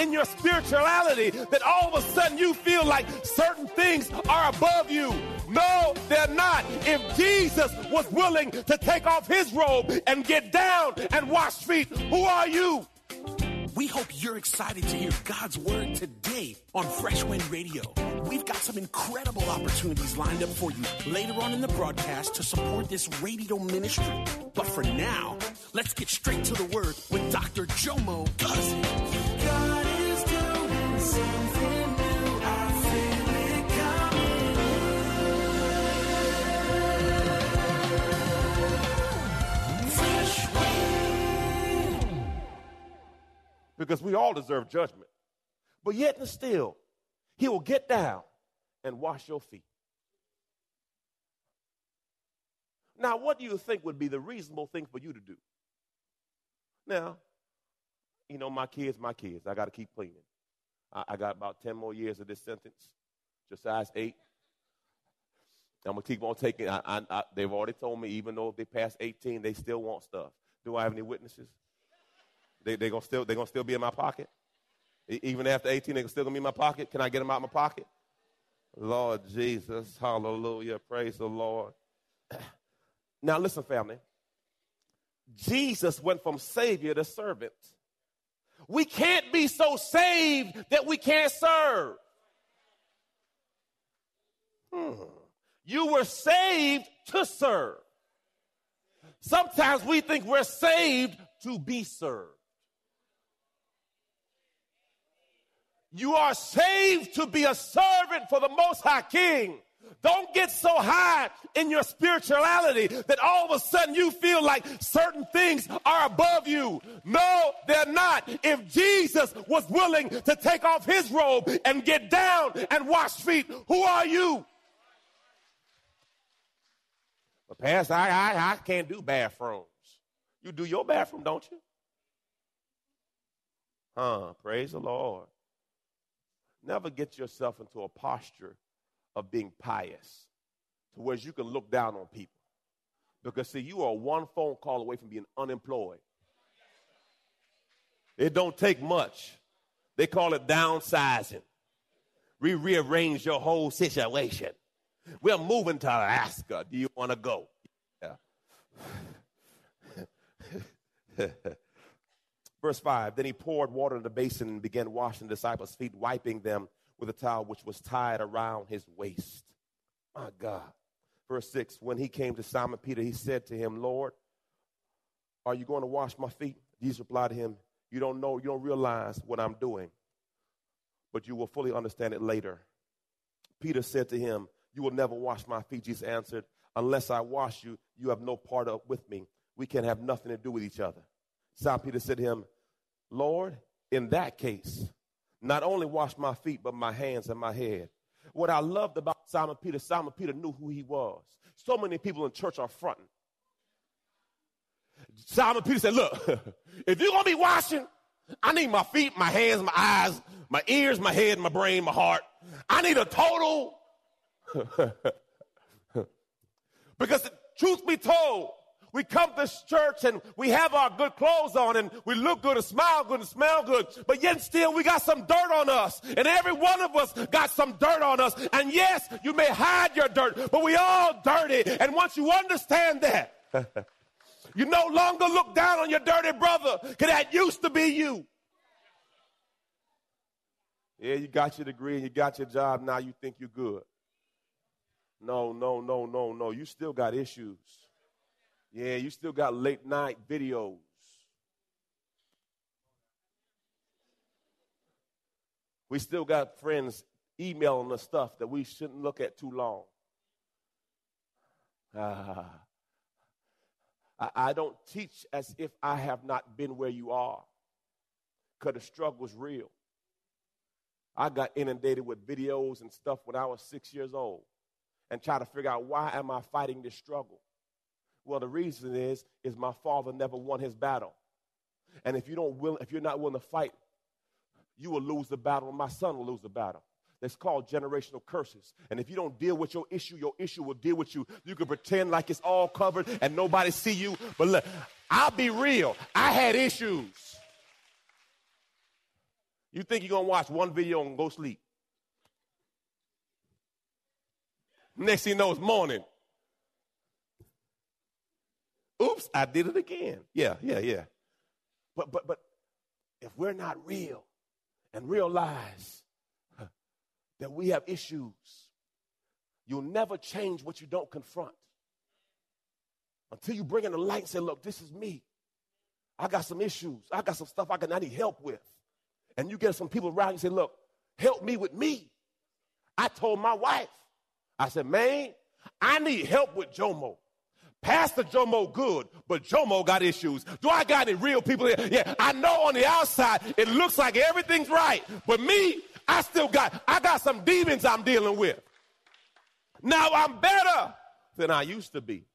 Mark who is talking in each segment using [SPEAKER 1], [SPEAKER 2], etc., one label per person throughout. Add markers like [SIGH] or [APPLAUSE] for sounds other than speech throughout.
[SPEAKER 1] in your spirituality that all of a sudden you feel like certain things are above you. No, they're not. If Jesus was willing to take off his robe and get down and wash feet, who are you?
[SPEAKER 2] We hope you're excited to hear God's word today on Fresh Wind Radio. We've got some incredible opportunities lined up for you later on in the broadcast to support this radio ministry. But for now, let's get straight to the word with Dr. Jomo Cousins.
[SPEAKER 1] Because we all deserve judgment. But yet and still, he will get down and wash your feet. Now, what do you think would be the reasonable thing for you to do? Now, you know, my kids, my kids. I got to keep cleaning. I, I, got about 10 more years of this sentence, size eight. I'm going to keep on taking I, I, I, They've already told me, even though they pass 18, they still want stuff. Do I have any witnesses? They, they're going to still, they gonna still be in my pocket? Even after 18, they're still going to be in my pocket? Can I get them out of my pocket? Lord Jesus, hallelujah. Praise the Lord. [CLEARS THROAT] Now, listen, family. Jesus went from Savior to servant. We can't be so saved that we can't serve. Hmm. You were saved to serve. Sometimes we think we're saved to be served. You are saved to be a servant for the Most High King. Don't get so high in your spirituality that all of a sudden you feel like certain things are above you. No, they're not. If Jesus was willing to take off his robe and get down and wash feet, who are you? But Pastor, I, I, I can't do bathrooms. You do your bathroom, don't you? Huh, praise the Lord. Never get yourself into a posture of being pious to where you can look down on people. Because, see, you are one phone call away from being unemployed. It don't take much. They call it downsizing. We rearrange your whole situation. We're moving to Alaska. Do you want to go? Yeah. [LAUGHS] Verse 5 Then he poured water in the basin and began washing the disciples' feet, wiping them with a towel which was tied around his waist. My God. Verse 6 When he came to Simon Peter, he said to him, Lord, are you going to wash my feet? Jesus replied to him, You don't know, you don't realize what I'm doing, but you will fully understand it later. Peter said to him, You will never wash my feet. Jesus answered, Unless I wash you, you have no part of with me. We can have nothing to do with each other. Simon Peter said to him, Lord, in that case, not only wash my feet, but my hands and my head. What I loved about Simon Peter, Simon Peter knew who he was. So many people in church are fronting. Simon Peter said, Look, [LAUGHS] if you're going to be washing, I need my feet, my hands, my eyes, my ears, my head, my brain, my heart. I need a total. [LAUGHS] because, truth be told, we come to church and we have our good clothes on and we look good and smile good and smell good, but yet still we got some dirt on us. And every one of us got some dirt on us. And yes, you may hide your dirt, but we all dirty. And once you understand that, [LAUGHS] you no longer look down on your dirty brother because that used to be you. Yeah, you got your degree and you got your job. Now you think you're good. No, no, no, no, no. You still got issues. Yeah, you still got late night videos. We still got friends emailing us stuff that we shouldn't look at too long. Ah. I, I don't teach as if I have not been where you are, because the struggle is real. I got inundated with videos and stuff when I was six years old and try to figure out why am I fighting this struggle? Well, the reason is is my father never won his battle. And if you don't will, if you're not willing to fight, you will lose the battle, and my son will lose the battle. That's called generational curses. And if you don't deal with your issue, your issue will deal with you. You can pretend like it's all covered and nobody see you. But look, I'll be real. I had issues. You think you're gonna watch one video and go sleep. Next thing you know, it's morning. Oops, I did it again. Yeah, yeah, yeah. But but but if we're not real and realize that we have issues. You'll never change what you don't confront. Until you bring in the light and say, look, this is me. I got some issues. I got some stuff I, can, I need help with. And you get some people around and say, look, help me with me. I told my wife, I said, man, I need help with Jomo. Pastor Jomo good, but Jomo got issues. Do I got any real people here? Yeah, I know on the outside it looks like everything's right, but me, I still got, I got some demons I'm dealing with. Now I'm better than I used to be.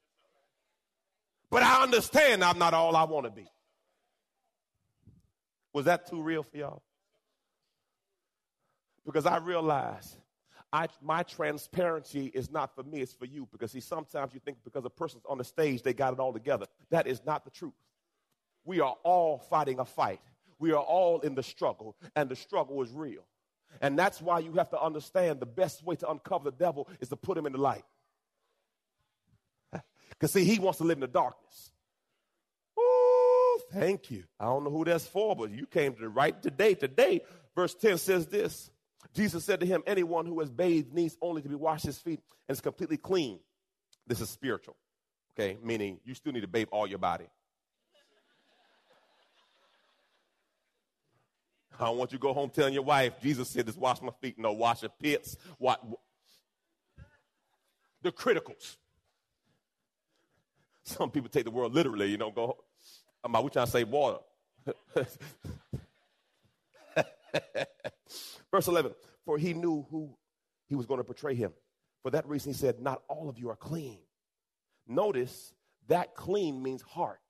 [SPEAKER 1] But I understand I'm not all I want to be. Was that too real for y'all? Because I realize I, my transparency is not for me, it's for you. Because see, sometimes you think because a person's on the stage, they got it all together. That is not the truth. We are all fighting a fight. We are all in the struggle, and the struggle is real. And that's why you have to understand the best way to uncover the devil is to put him in the light. [LAUGHS] Because, see, he wants to live in the darkness. Oh, thank you. I don't know who that's for, but you came to the right today. Today, verse 10 says this Jesus said to him, Anyone who has bathed needs only to be washed his feet and is completely clean. This is spiritual, okay? Meaning you still need to bathe all your body. I don't want you to go home telling your wife, Jesus said, just wash my feet. No, wash your pits. What? The criticals. Some people take the word literally, you know, go, I'm we trying to say water. [LAUGHS] Verse 11, for he knew who he was going to betray him. For that reason, he said, Not all of you are clean. Notice that clean means heart.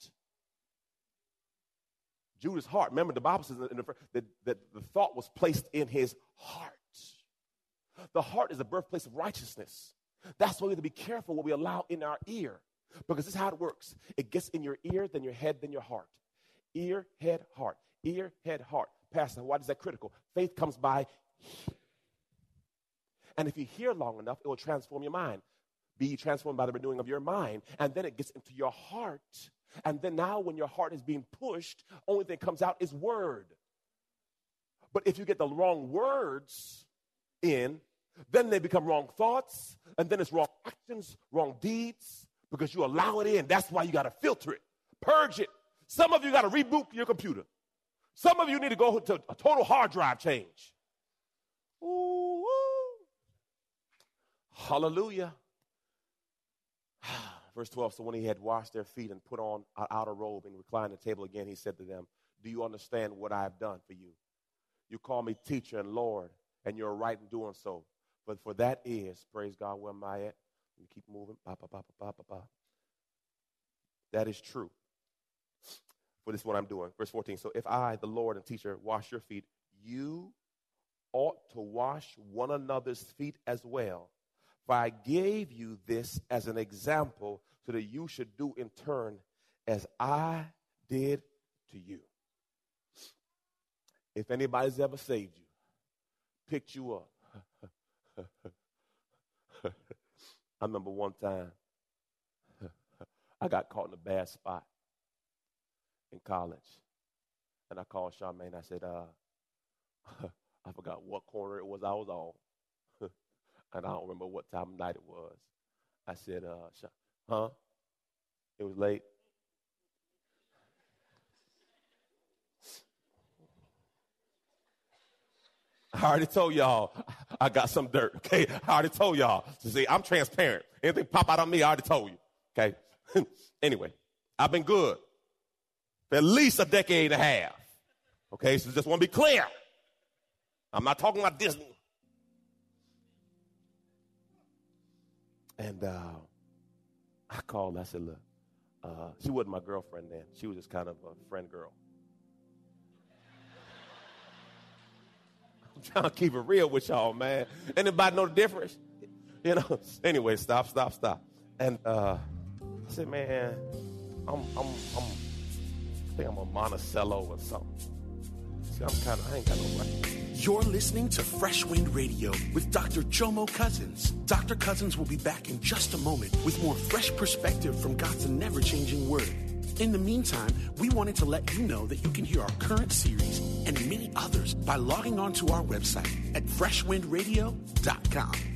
[SPEAKER 1] Judas' heart. Remember, the Bible says that, that the thought was placed in his heart. The heart is the birthplace of righteousness. That's why we have to be careful what we allow in our ear. Because this is how it works it gets in your ear, then your head, then your heart. Ear, head, heart. Ear, head, heart. Pastor, why is that critical? Faith comes by. And if you hear long enough, it will transform your mind. Be transformed by the renewing of your mind. And then it gets into your heart. And then now, when your heart is being pushed, only thing comes out is word. But if you get the wrong words in, then they become wrong thoughts, and then it's wrong actions, wrong deeds, because you allow it in. That's why you got to filter it, purge it. Some of you got to reboot your computer. Some of you need to go to a total hard drive change. Ooh, Hallelujah. [SIGHS] Verse 12 So when he had washed their feet and put on an outer robe and reclined the table again, he said to them, Do you understand what I have done for you? You call me teacher and Lord, and you're right in doing so. But for that is, praise God, where am I at? Let me keep moving. Ba, ba, ba, ba, ba, ba. That is true. For this is what I'm doing. Verse 14. So if I, the Lord and teacher, wash your feet, you ought to wash one another's feet as well. For I gave you this as an example so that you should do in turn as I did to you. If anybody's ever saved you, picked you up. [LAUGHS] I remember one time [LAUGHS] I got caught in a bad spot in college. And I called Charmaine. I said, uh, [LAUGHS] I forgot what corner it was I was on. [LAUGHS] and I don't remember what time of night it was. I said, uh, huh? It was late. I already told y'all I got some dirt. Okay, I already told y'all. So see, I'm transparent. Anything pop out on me, I already told you. Okay. [LAUGHS] anyway, I've been good for at least a decade and a half. Okay, so just want to be clear. I'm not talking about Disney. And uh, I called. I said, "Look, uh, she wasn't my girlfriend then. She was just kind of a friend girl." I'm trying to keep it real with y'all, man. Anybody know the difference? You know. [LAUGHS] Anyway, stop, stop, stop. And uh, I said, "Man, I'm, I'm, I'm, think I'm a Monticello or something." See, I'm kind of, I ain't got no.
[SPEAKER 2] You're listening to Fresh Wind Radio with Dr. Jomo Cousins. Dr. Cousins will be back in just a moment with more fresh perspective from God's never changing word. In the meantime, we wanted to let you know that you can hear our current series and many others by logging on to our website at freshwindradio.com.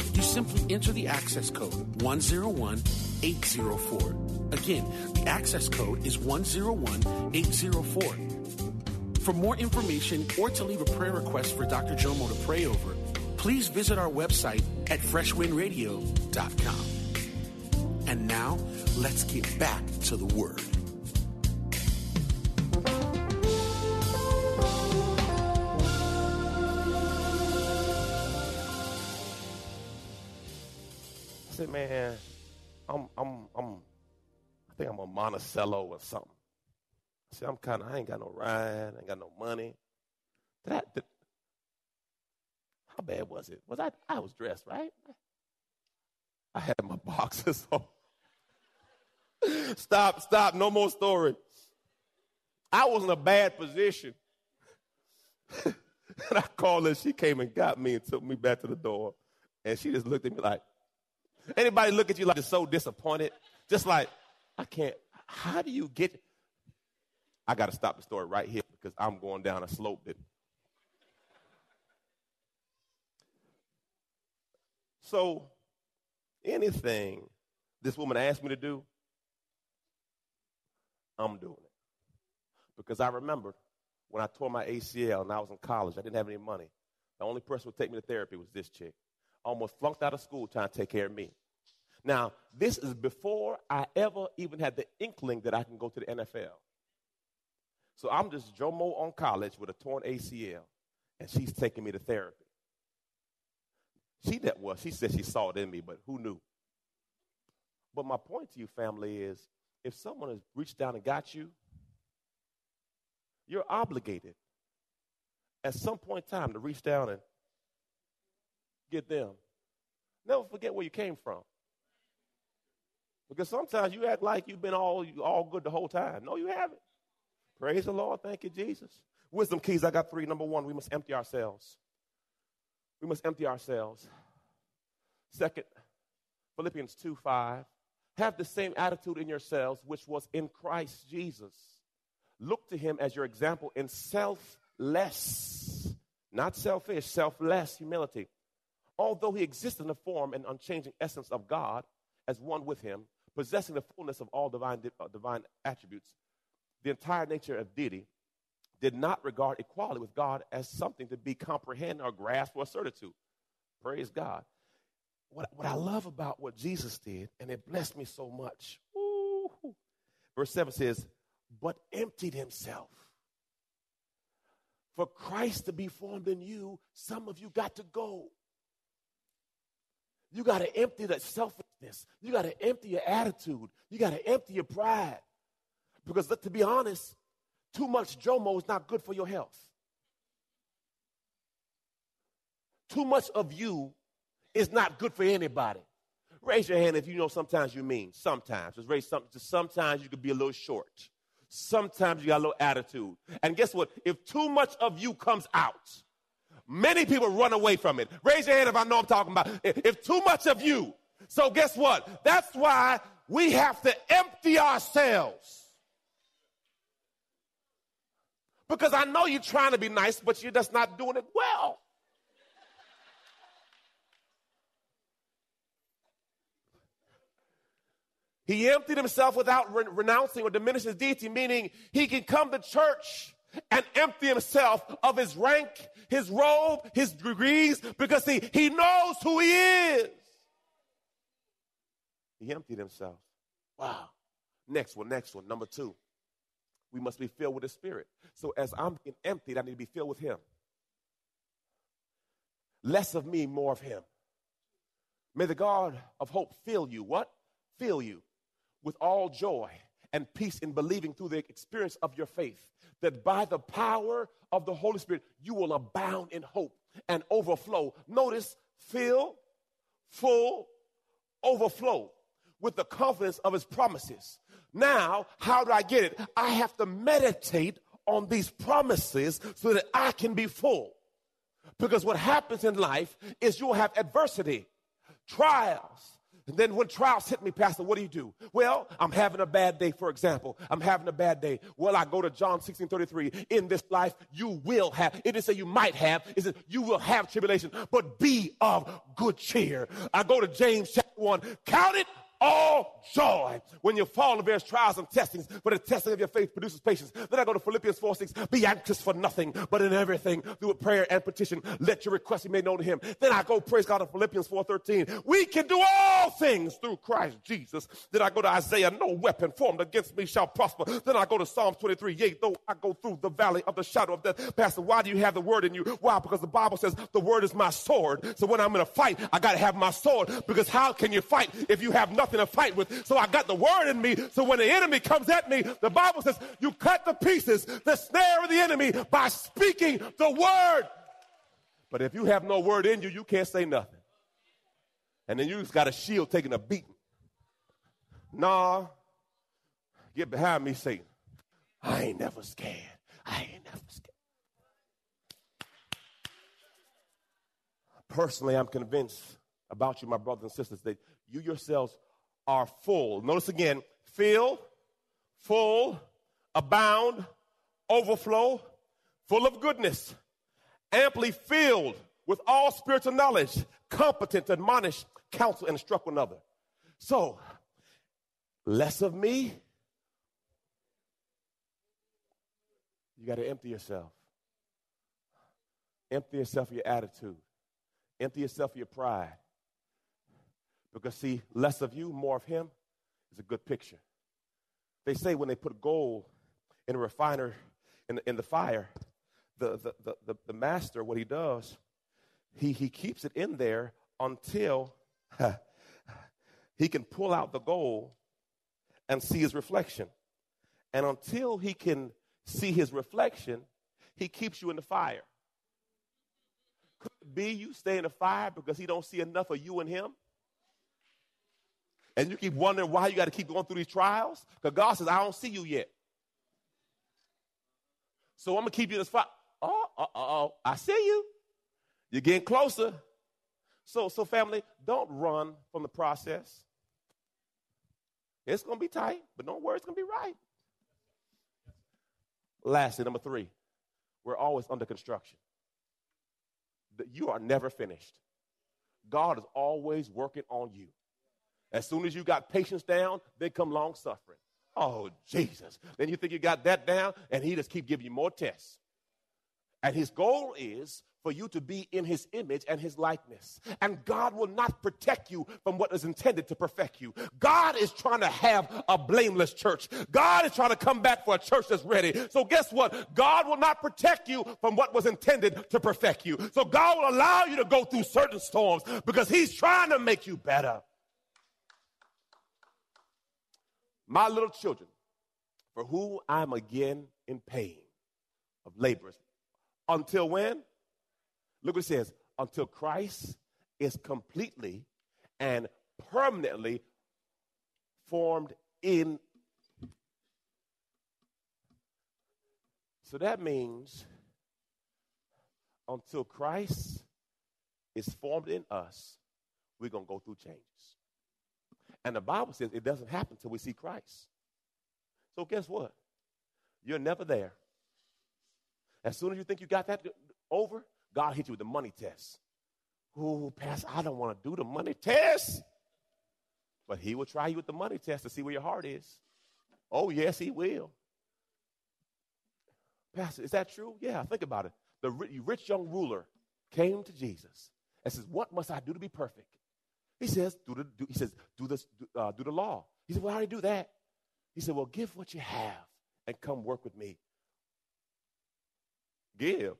[SPEAKER 2] you simply enter the access code 101804. Again, the access code is 101804. For more information or to leave a prayer request for Dr. Jomo to pray over, please visit our website at freshwindradio.com. And now, let's get back to the Word.
[SPEAKER 1] Monticello or something. Said, I'm kind of, I ain't got no ride, I ain't got no money. Did I, did, how bad was it? Was I, I was dressed, right? I had my [LAUGHS] boxes on. stop, stop, no more story. I was in a bad position. [LAUGHS] and I called her, she came and got me and took me back to the door. And she just looked at me like, Anybody look at you like you're so disappointed? Just like, I can't. How do you get? I got to stop the story right here because I'm going down a slope that. So, anything this woman asked me to do, I'm doing it. Because I remember when I tore my ACL and I was in college, I didn't have any money. The only person who would take me to therapy was this chick almost flunked out of school trying to take care of me. Now, this is before I ever even had the inkling that I can go to the NFL. So I'm just Jomo on college with a torn ACL, and she's taking me to therapy. She that well, she said she saw it in me, but who knew? But my point to you, family, is if someone has reached down and got you, you're obligated at some point in time to reach down and get them. Never forget where you came from. Because sometimes you act like you've been all, all good the whole time. No, you haven't. Praise the Lord. Thank you, Jesus. Wisdom keys, I got three. Number one, we must empty ourselves. We must empty ourselves. Second, Philippians 2 5. Have the same attitude in yourselves which was in Christ Jesus. Look to him as your example in selfless, not selfish, selfless humility although he exists in the form and unchanging essence of God as one with him, possessing the fullness of all divine, uh, divine attributes, the entire nature of deity, did not regard equality with God as something to be comprehended or grasped or asserted to. Praise God. what, what I love about what Jesus did, and it blessed me so much. Ooh. Verse 7 says, But emptied himself. For Christ to be formed in you, some of you got to go. You got to empty that You got to empty your attitude. You got to empty your pride. Because to be honest, too much Jomo is not good for your health. Too much of you is not good for anybody. Raise your hand if you know sometimes you mean. Sometimes. Just raise something. Just sometimes you could be a little short. Sometimes you got a little attitude. And guess what? If too much of you comes out, many people run away from it. Raise your hand if I know I'm talking about. If too much of you. So guess what? That's why we have to empty ourselves. Because I know you're trying to be nice, but you're just not doing it well. He emptied himself without re- renouncing or diminishing his deity, meaning he can come to church and empty himself of his rank, his robe, his degrees, because he, he knows who he is. He emptied himself. Wow. Next one, next one, number two. We must be filled with the Spirit. So as I'm being emptied, I need to be filled with Him. Less of me, more of Him. May the God of hope fill you. What? Fill you with all joy and peace in believing through the experience of your faith, that by the power of the Holy Spirit, you will abound in hope and overflow. Notice, fill, full, overflow with the confidence of his promises. Now, how do I get it? I have to meditate on these promises so that I can be full. Because what happens in life is you'll have adversity, trials, and then when trials hit me, Pastor, what do you do? Well, I'm having a bad day, for example. I'm having a bad day. Well, I go to John 16 33. In this life, you will have, it didn't say you might have, it says you will have tribulation, but be of good cheer. I go to James chapter 1. Count it all joy when you fall in various trials and testings, for the testing of your faith produces patience. Then I go to Philippians 4 6, be anxious for nothing, but in everything, through prayer and petition, let your request be made known to him. Then I go, praise God, to Philippians 4 13, we can do all things through Christ Jesus. Then I go to Isaiah, no weapon formed against me shall prosper. Then I go to Psalms 23, yea, though I go through the valley of the shadow of death. Pastor, why do you have the word in you? Why? Because the Bible says the word is my sword. So when I'm in a fight, I got to have my sword because how can you fight if you have nothing to fight with? So I got the word in me. So when the enemy comes at me, the Bible says you cut the pieces, the snare of the enemy by speaking the word. But if you have no word in you, you can't say nothing. And then you just got a shield taking a beating. Nah, get behind me, Satan. I ain't never scared. I ain't never scared. Personally, I'm convinced about you, my brothers and sisters, that you yourselves are full. Notice again, fill, full, abound, overflow, full of goodness, amply filled with all spiritual knowledge, competent to admonish, counsel, and instruct one another. So, less of me. You got to empty yourself. Empty yourself of your attitude. Empty yourself of your pride. Because, see, less of you, more of him is a good picture. They say when they put gold in a refiner in the, in the fire, the, the, the, the, the master, what he does, he, he keeps it in there until [LAUGHS] he can pull out the gold and see his reflection. And until he can see his reflection, he keeps you in the fire. Could it be you stay in the fire because he don't see enough of you and him? And you keep wondering why you got to keep going through these trials? Because God says, I don't see you yet. So I'm going to keep you in this fire. Oh, uh oh, I see you. You're getting closer. So, so family, don't run from the process. It's going to be tight, but don't worry, it's going to be right. Lastly, number three, we're always under construction. You are never finished. God is always working on you. As soon as you got patience down, then come long suffering. Oh, Jesus. Then you think you got that down, and he just keep giving you more tests. And his goal is for you to be in his image and his likeness. And God will not protect you from what is intended to perfect you. God is trying to have a blameless church. God is trying to come back for a church that's ready. So guess what? God will not protect you from what was intended to perfect you. So God will allow you to go through certain storms because he's trying to make you better. My little children, for whom I'm again in pain of laborers. Until when? Look what it says until Christ is completely and permanently formed in. So that means until Christ is formed in us, we're going to go through changes. And the Bible says it doesn't happen until we see Christ. So guess what? You're never there. As soon as you think you got that over, God hit you with the money test. Oh, Pastor, I don't want to do the money test. But he will try you with the money test to see where your heart is. Oh, yes, he will. Pastor, is that true? Yeah, think about it. The rich young ruler came to Jesus and says, What must I do to be perfect? He says, Do the, do, he says, do, this, do, uh, do the law. He said, Well, how do you do that? He said, Well, give what you have and come work with me. Give.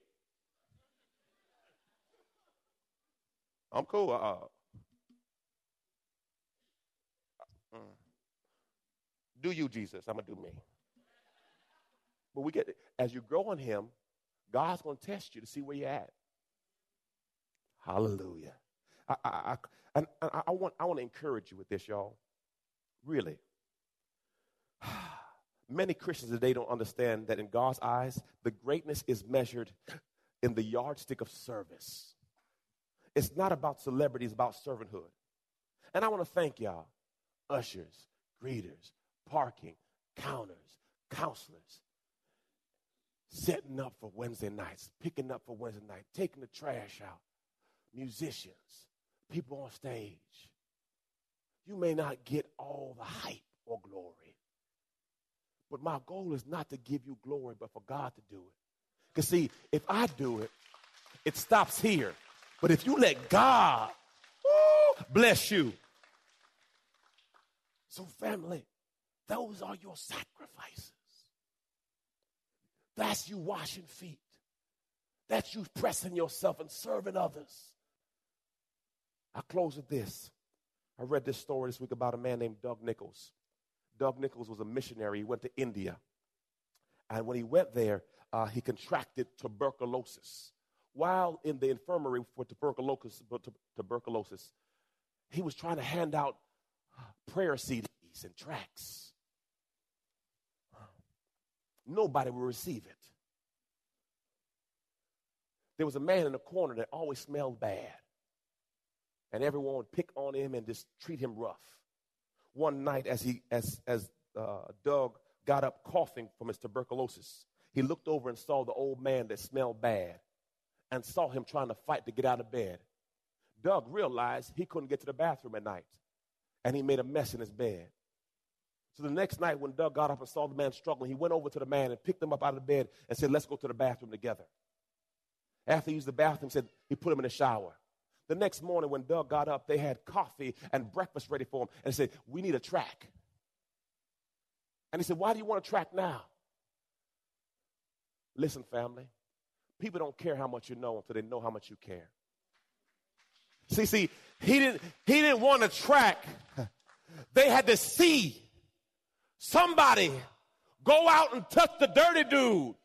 [SPEAKER 1] I'm cool. Uh, uh, do you, Jesus? I'm to do me. But we get, as you grow in Him, God's to test you to see where you're at. Hallelujah. I, I, I, and I, want, I want to encourage you with this, y'all. Really. [SIGHS] Many Christians today don't understand that in God's eyes, the greatness is measured in the yardstick of service. It's not about celebrity, it's about servanthood. And I want to thank y'all, ushers, greeters, parking, counters, counselors, setting up for Wednesday nights, picking up for Wednesday night, taking the trash out, musicians, people on stage. You may not get all the hype or glory, but my goal is not to give you glory, but for God to do it. Because, see, if I do it, it stops here. But if you let God woo, bless you. So, family, those are your sacrifices. That's you washing feet. That's you pressing yourself and serving others. I close with this. I read this story this week about a man named Doug Nichols. Doug Nichols was a missionary. He went to India. And when he went there, uh, he contracted tuberculosis while in the infirmary for tuberculosis, tuberculosis, he was trying to hand out prayer CDs and tracts. Nobody would receive it. There was a man in the corner that always smelled bad. And everyone would pick on him and just treat him rough. One night, as, he, as, as uh, Doug got up coughing from his tuberculosis, he looked over and saw the old man that smelled bad and saw him trying to fight to get out of bed. Doug realized he couldn't get to the bathroom at night, and he made a mess in his bed. So the next night, when Doug got up and saw the man struggling, he went over to the man and picked him up out of the bed and said, Let's go to the bathroom together. After he used the bathroom, said he put him in the shower. The next morning, when Doug got up, they had coffee and breakfast ready for him and said, We need a track. And he said, Why do you want a track now? Listen, family, people don't care how much you know until they know how much you care. See, see, he didn't he didn't want a track. [LAUGHS] They had to see somebody go out and touch the dirty dude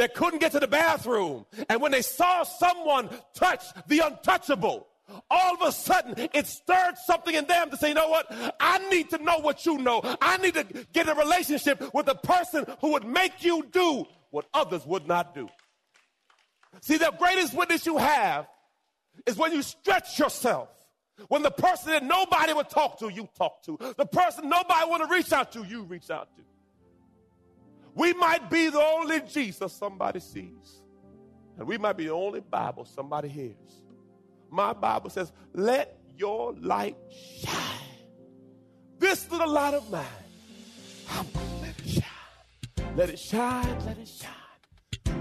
[SPEAKER 1] that couldn't get to the bathroom. And when they saw someone touch the untouchable, all of a sudden it stirred something in them to say, you know what? I need to know what you know. I need to get a relationship with a person who would make you do what others would not do. See, the greatest witness you have is when you stretch yourself. When the person that nobody would talk to, you talk to. The person nobody want to reach out to, you reach out to. We might be the only Jesus somebody sees. And we might be the only Bible somebody hears. My Bible says, let your light shine. This little light of mine, I'm going to let it shine. Let it shine, let it shine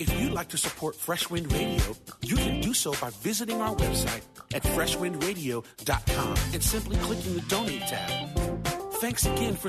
[SPEAKER 2] If you'd like to support Fresh Wind Radio, you can do so by visiting our website at freshwindradio.com and simply clicking the donate tab. Thanks again for